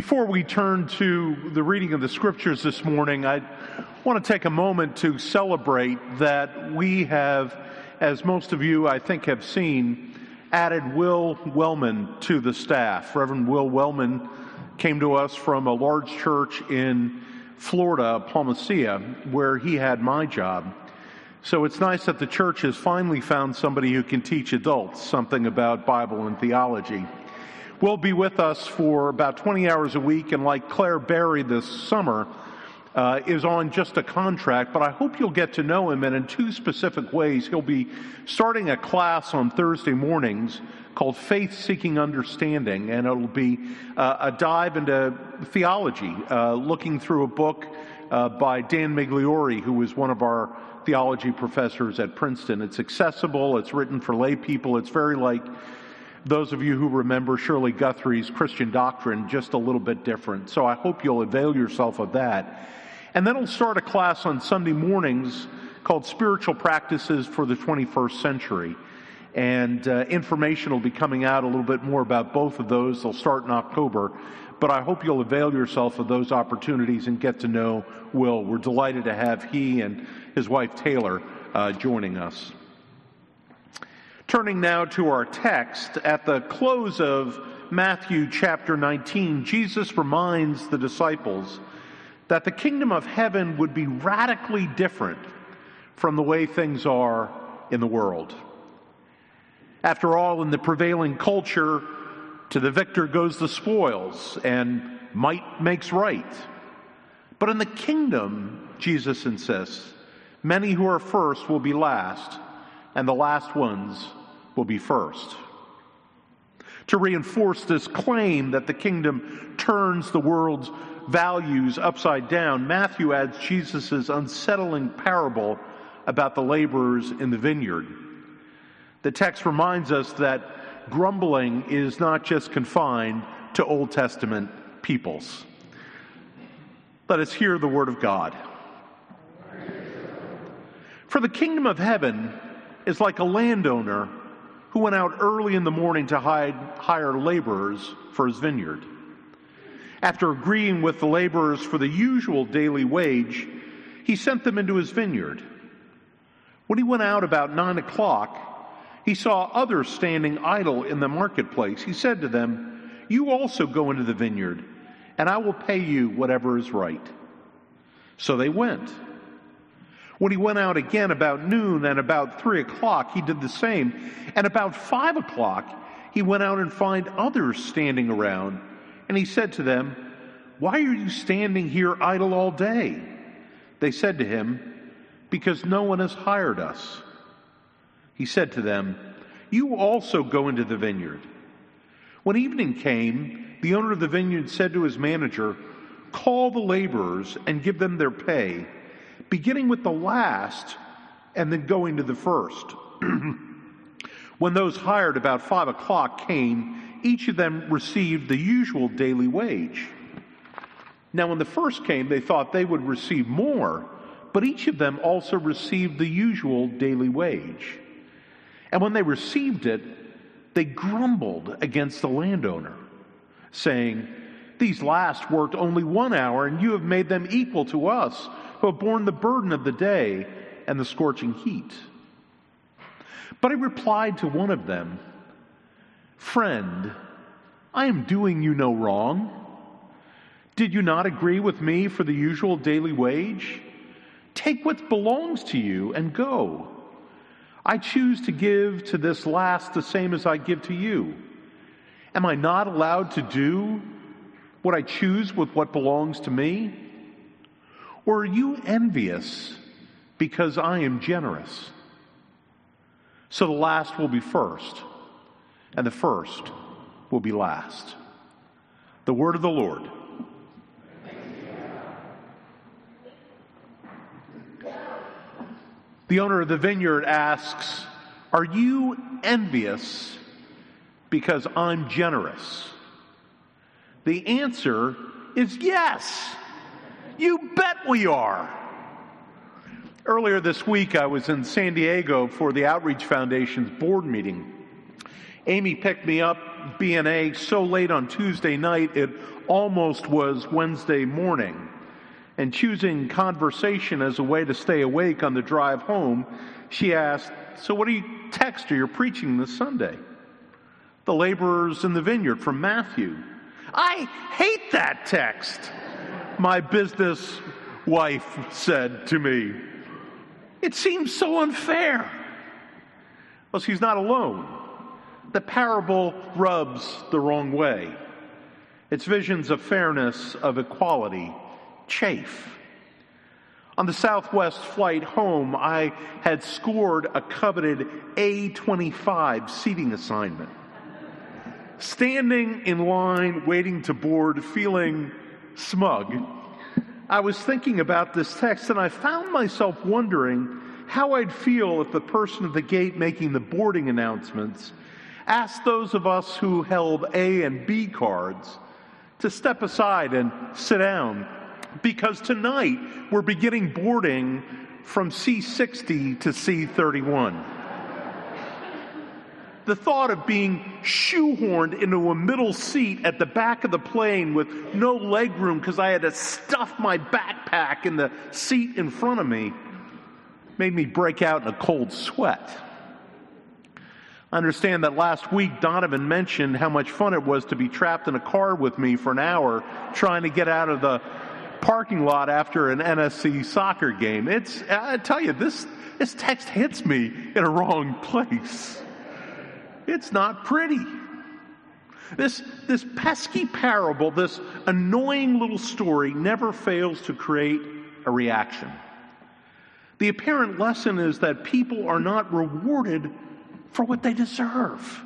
Before we turn to the reading of the scriptures this morning, I want to take a moment to celebrate that we have, as most of you I think have seen, added Will Wellman to the staff. Reverend Will Wellman came to us from a large church in Florida, Palma Ceia, where he had my job. So it's nice that the church has finally found somebody who can teach adults something about Bible and theology will be with us for about 20 hours a week, and like Claire Barry this summer, uh, is on just a contract, but I hope you'll get to know him, and in two specific ways. He'll be starting a class on Thursday mornings called Faith Seeking Understanding, and it'll be uh, a dive into theology, uh, looking through a book uh, by Dan Migliore, who was one of our theology professors at Princeton. It's accessible, it's written for lay people, it's very like those of you who remember Shirley Guthrie's Christian doctrine, just a little bit different. So I hope you'll avail yourself of that. And then I'll start a class on Sunday mornings called Spiritual Practices for the 21st Century. And uh, information will be coming out a little bit more about both of those. They'll start in October. But I hope you'll avail yourself of those opportunities and get to know Will. We're delighted to have he and his wife Taylor uh, joining us. Turning now to our text, at the close of Matthew chapter 19, Jesus reminds the disciples that the kingdom of heaven would be radically different from the way things are in the world. After all, in the prevailing culture, to the victor goes the spoils, and might makes right. But in the kingdom, Jesus insists, many who are first will be last, and the last ones will be first. To reinforce this claim that the kingdom turns the world's values upside down, Matthew adds Jesus' unsettling parable about the laborers in the vineyard. The text reminds us that grumbling is not just confined to Old Testament peoples. Let us hear the word of God. For the kingdom of heaven is like a landowner who went out early in the morning to hide, hire laborers for his vineyard. After agreeing with the laborers for the usual daily wage, he sent them into his vineyard. When he went out about nine o'clock, he saw others standing idle in the marketplace. He said to them, You also go into the vineyard, and I will pay you whatever is right. So they went. When he went out again about noon and about three o'clock, he did the same. And about five o'clock, he went out and found others standing around. And he said to them, Why are you standing here idle all day? They said to him, Because no one has hired us. He said to them, You also go into the vineyard. When evening came, the owner of the vineyard said to his manager, Call the laborers and give them their pay beginning with the last and then going to the first. when those hired about five o'clock came, each of them received the usual daily wage. Now, when the first came, they thought they would receive more, but each of them also received the usual daily wage. And when they received it, they grumbled against the landowner, saying, These last worked only one hour, and you have made them equal to us who have borne the burden of the day and the scorching heat. But I replied to one of them, Friend, I am doing you no wrong. Did you not agree with me for the usual daily wage? Take what belongs to you and go. I choose to give to this last the same as I give to you. Am I not allowed to do what I choose with what belongs to me? Or are you envious because I am generous? So the last will be first, and the first will be last. The word of the Lord. The owner of the vineyard asks, Are you envious because I'm generous? The answer is yes. You bet we are. Earlier this week, I was in San Diego for the Outreach Foundation's board meeting. Amy picked me up BNA so late on Tuesday night it almost was Wednesday morning. And choosing conversation as a way to stay awake on the drive home, she asked, So what do you text or you're preaching this Sunday? The laborers in the vineyard from Matthew. I hate that text, my business wife said to me. It seems so unfair. Well, she's not alone. The parable rubs the wrong way. Its visions of fairness, of equality, chafe. On the Southwest flight home, I had scored a coveted A25 seating assignment. Standing in line, waiting to board, feeling smug, I was thinking about this text and I found myself wondering how I'd feel if the person at the gate making the boarding announcements asked those of us who held A and B cards to step aside and sit down. Because tonight we're beginning boarding from C60 to C31 the thought of being shoehorned into a middle seat at the back of the plane with no leg room because I had to stuff my backpack in the seat in front of me made me break out in a cold sweat. I understand that last week Donovan mentioned how much fun it was to be trapped in a car with me for an hour trying to get out of the parking lot after an NSC soccer game. It's, I tell you, this, this text hits me in a wrong place. It's not pretty. This, this pesky parable, this annoying little story, never fails to create a reaction. The apparent lesson is that people are not rewarded for what they deserve.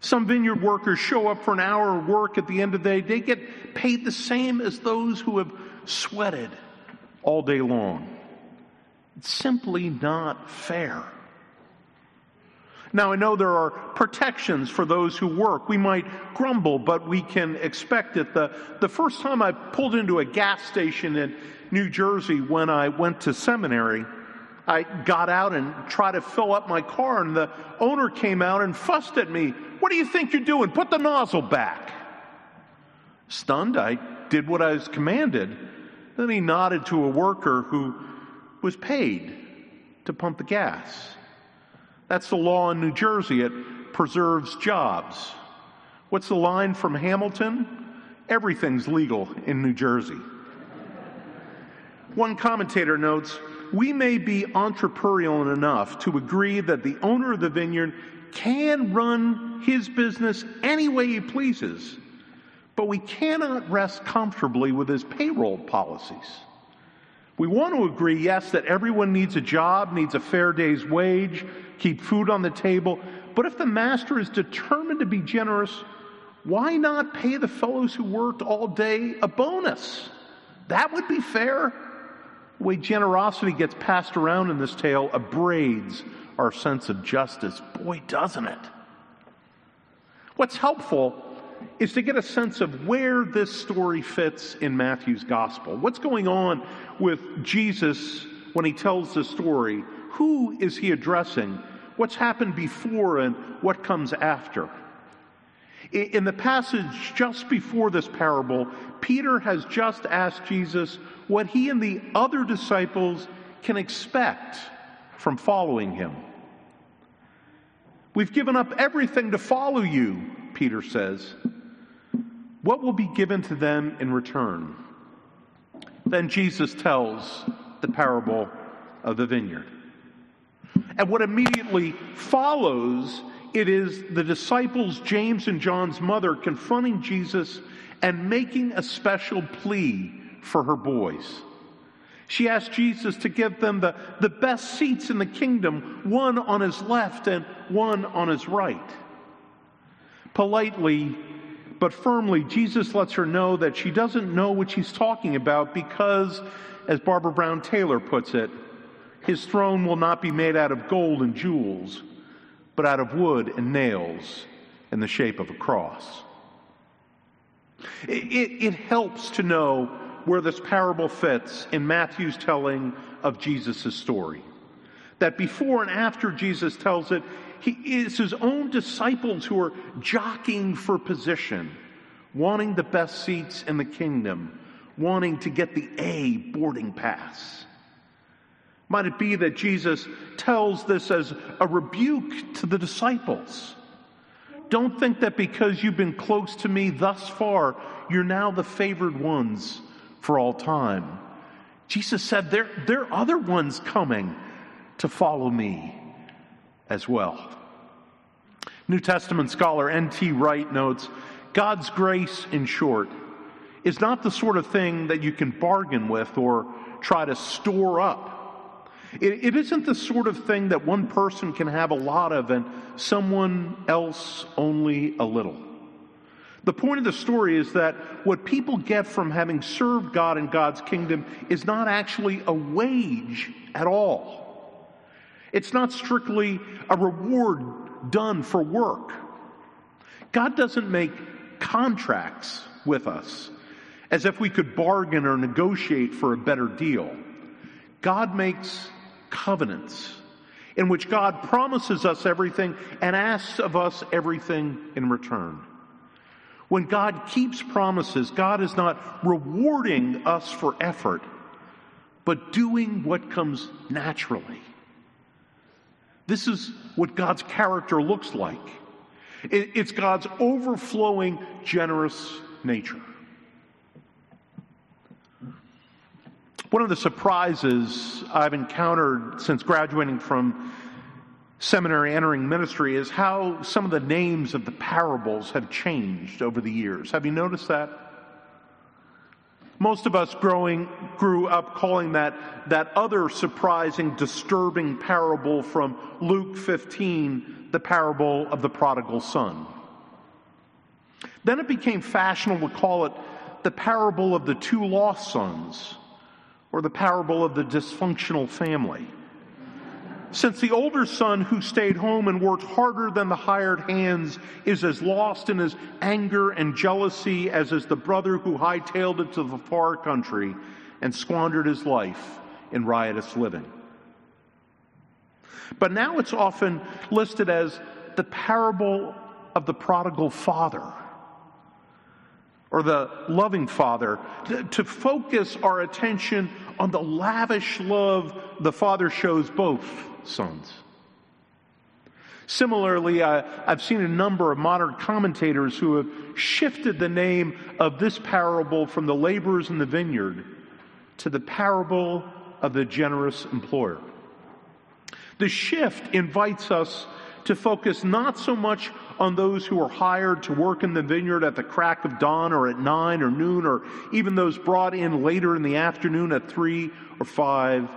Some vineyard workers show up for an hour of work at the end of the day. They get paid the same as those who have sweated all day long. It's simply not fair. Now, I know there are protections for those who work. We might grumble, but we can expect it. The, the first time I pulled into a gas station in New Jersey when I went to seminary, I got out and tried to fill up my car, and the owner came out and fussed at me. What do you think you're doing? Put the nozzle back. Stunned, I did what I was commanded. Then he nodded to a worker who was paid to pump the gas. That's the law in New Jersey. It preserves jobs. What's the line from Hamilton? Everything's legal in New Jersey. One commentator notes we may be entrepreneurial enough to agree that the owner of the vineyard can run his business any way he pleases, but we cannot rest comfortably with his payroll policies. We want to agree, yes, that everyone needs a job, needs a fair day's wage, keep food on the table. But if the master is determined to be generous, why not pay the fellows who worked all day a bonus? That would be fair. The way generosity gets passed around in this tale abrades our sense of justice. Boy, doesn't it? What's helpful is to get a sense of where this story fits in Matthew's gospel. What's going on with Jesus when he tells the story? Who is he addressing? What's happened before and what comes after? In the passage just before this parable, Peter has just asked Jesus what he and the other disciples can expect from following him. We've given up everything to follow you, Peter says. What will be given to them in return? Then Jesus tells the parable of the vineyard. And what immediately follows, it is the disciples, James and John's mother, confronting Jesus and making a special plea for her boys. She asked Jesus to give them the, the best seats in the kingdom, one on his left and one on his right. Politely, but firmly, Jesus lets her know that she doesn't know what she's talking about because, as Barbara Brown Taylor puts it, his throne will not be made out of gold and jewels, but out of wood and nails in the shape of a cross. It, it, it helps to know where this parable fits in Matthew's telling of Jesus' story. That before and after Jesus tells it, he, it's his own disciples who are jockeying for position, wanting the best seats in the kingdom, wanting to get the A boarding pass. Might it be that Jesus tells this as a rebuke to the disciples? Don't think that because you've been close to me thus far, you're now the favored ones for all time. Jesus said there, there are other ones coming to follow me as well. New Testament scholar N.T. Wright notes God's grace, in short, is not the sort of thing that you can bargain with or try to store up. It, it isn't the sort of thing that one person can have a lot of and someone else only a little. The point of the story is that what people get from having served God in God's kingdom is not actually a wage at all. It's not strictly a reward done for work. God doesn't make contracts with us as if we could bargain or negotiate for a better deal. God makes covenants in which God promises us everything and asks of us everything in return. When God keeps promises, God is not rewarding us for effort, but doing what comes naturally. This is what God's character looks like. It's God's overflowing, generous nature. One of the surprises I've encountered since graduating from seminary entering ministry is how some of the names of the parables have changed over the years. Have you noticed that? Most of us growing grew up calling that that other surprising, disturbing parable from Luke 15 the parable of the prodigal son. Then it became fashionable to call it the parable of the two lost sons or the parable of the dysfunctional family. Since the older son who stayed home and worked harder than the hired hands is as lost in his anger and jealousy as is the brother who hightailed it to the far country and squandered his life in riotous living. But now it's often listed as the parable of the prodigal father or the loving father, to, focus our attention on the lavish love the father shows both sons. Similarly, uh, I've seen a number of modern commentators who have shifted the name of this parable from the laborers in the vineyard to the parable of the generous employer. The shift invites us to focus not so much on those who are hired to work in the vineyard at the crack of dawn or at nine or noon, or even those brought in later in the afternoon at three or five.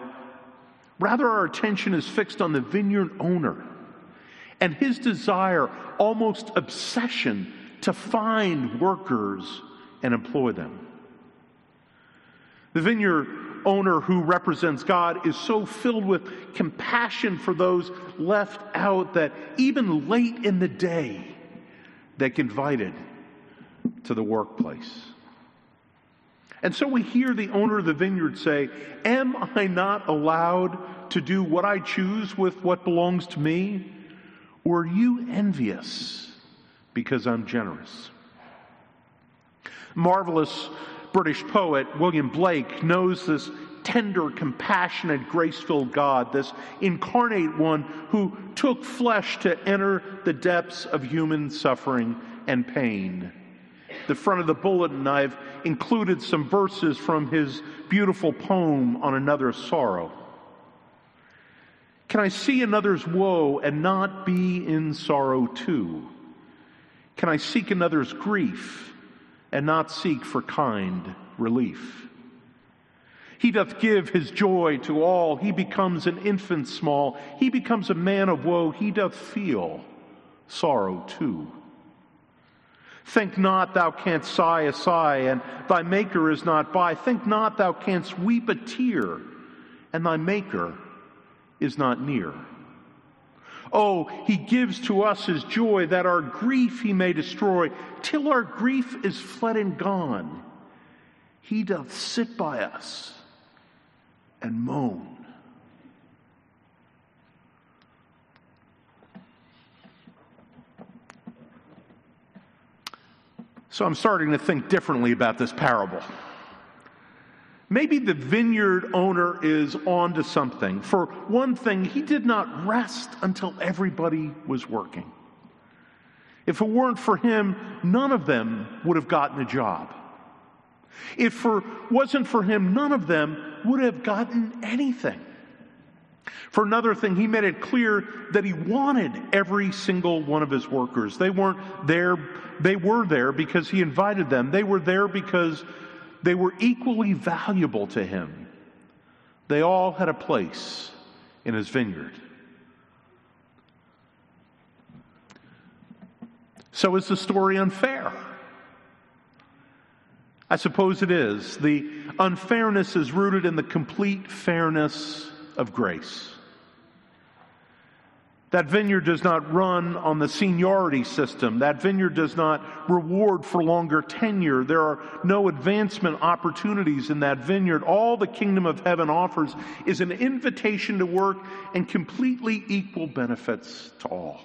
Rather, our attention is fixed on the vineyard owner and his desire, almost obsession, to find workers and employ them. The vineyard owner who represents God is so filled with compassion for those left out that even late in the day, they get invited to the workplace. And so we hear the owner of the vineyard say, Am I not allowed to do what I choose with what belongs to me? Or are you envious because I'm generous? Marvelous British poet William Blake knows this tender, compassionate, grace filled God, this incarnate one who took flesh to enter the depths of human suffering and pain. The front of the bulletin, I've included some verses from his beautiful poem on another's sorrow. Can I see another's woe and not be in sorrow too? Can I seek another's grief and not seek for kind relief. He doth give his joy to all. He becomes an infant small. He becomes a man of woe. He doth feel sorrow too. Think not thou canst sigh a sigh, and thy Maker is not by. Think not thou canst weep a tear, and thy Maker is not near. Oh, he gives to us his joy that our grief he may destroy till our grief is fled and gone. He doth sit by us and moan. So I'm starting to think differently about this parable. Maybe the vineyard owner is on to something. For one thing, he did not rest until everybody was working. If it weren't for him, none of them would have gotten a job. If it wasn't for him, none of them would have gotten anything. For another thing, he made it clear that he wanted every single one of his workers. They weren't there, they were there because he invited them. They were there because they were equally valuable to him. They all had a place in his vineyard. So is the story unfair? I suppose it is. The unfairness is rooted in the complete fairness of grace. That vineyard does not run on the seniority system. That vineyard does not reward for longer tenure. There are no advancement opportunities in that vineyard. All the kingdom of heaven offers is an invitation to work and completely equal benefits to all.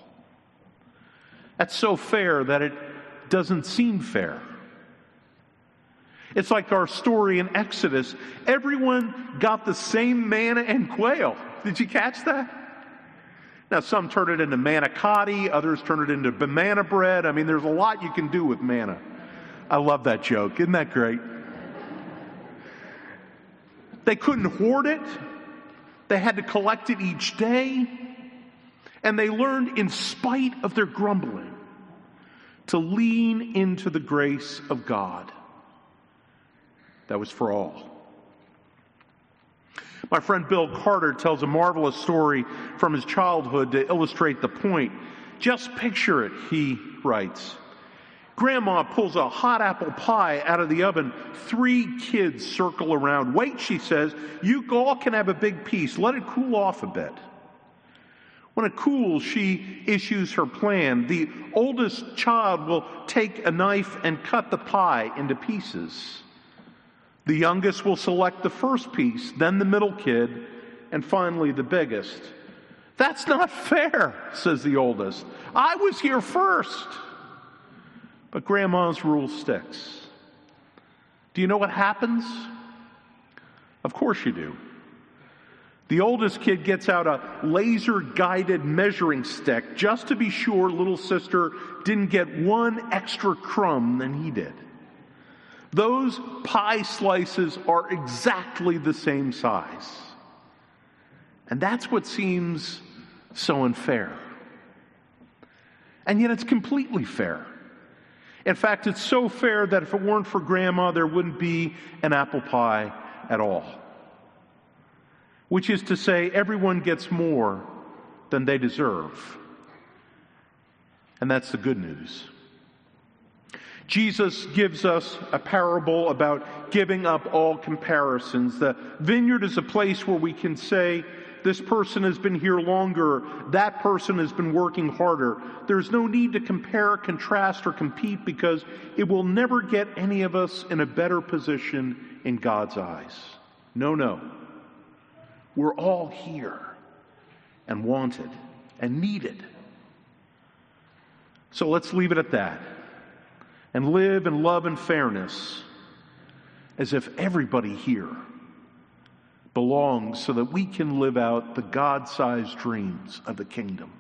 That's so fair that it doesn't seem fair. It's like our story in Exodus. Everyone got the same manna and quail. Did you catch that? Now, some turn it into manicotti, others turn it into banana bread. I mean, there's a lot you can do with manna. I love that joke. Isn't that great? They couldn't hoard it, they had to collect it each day. And they learned, in spite of their grumbling, to lean into the grace of God that was for all. My friend Bill Carter tells a marvelous story from his childhood to illustrate the point. Just picture it, he writes. Grandma pulls a hot apple pie out of the oven. Three kids circle around. Wait, she says, you all can have a big piece. Let it cool off a bit. When it cools, she issues her plan. The oldest child will take a knife and cut the pie into pieces. The youngest will select the first piece, then the middle kid, and finally the biggest. That's not fair, says the oldest. I was here first. But grandma's rule sticks. Do you know what happens? Of course you do. The oldest kid gets out a laser guided measuring stick just to be sure little sister didn't get one extra crumb than he did. Those pie slices are exactly the same size. And that's what seems so unfair. And yet it's completely fair. In fact, it's so fair that if it weren't for grandma, there wouldn't be an apple pie at all. Which is to say, everyone gets more than they deserve. And that's the good news. Jesus gives us a parable about giving up all comparisons. The vineyard is a place where we can say, this person has been here longer, that person has been working harder. There's no need to compare, contrast, or compete because it will never get any of us in a better position in God's eyes. No, no. We're all here and wanted and needed. So let's leave it at that and live in love and fairness as if everybody here belongs so that we can live out the God sized dreams of the kingdom.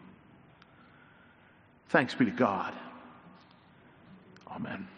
Thanks be to God. Amen.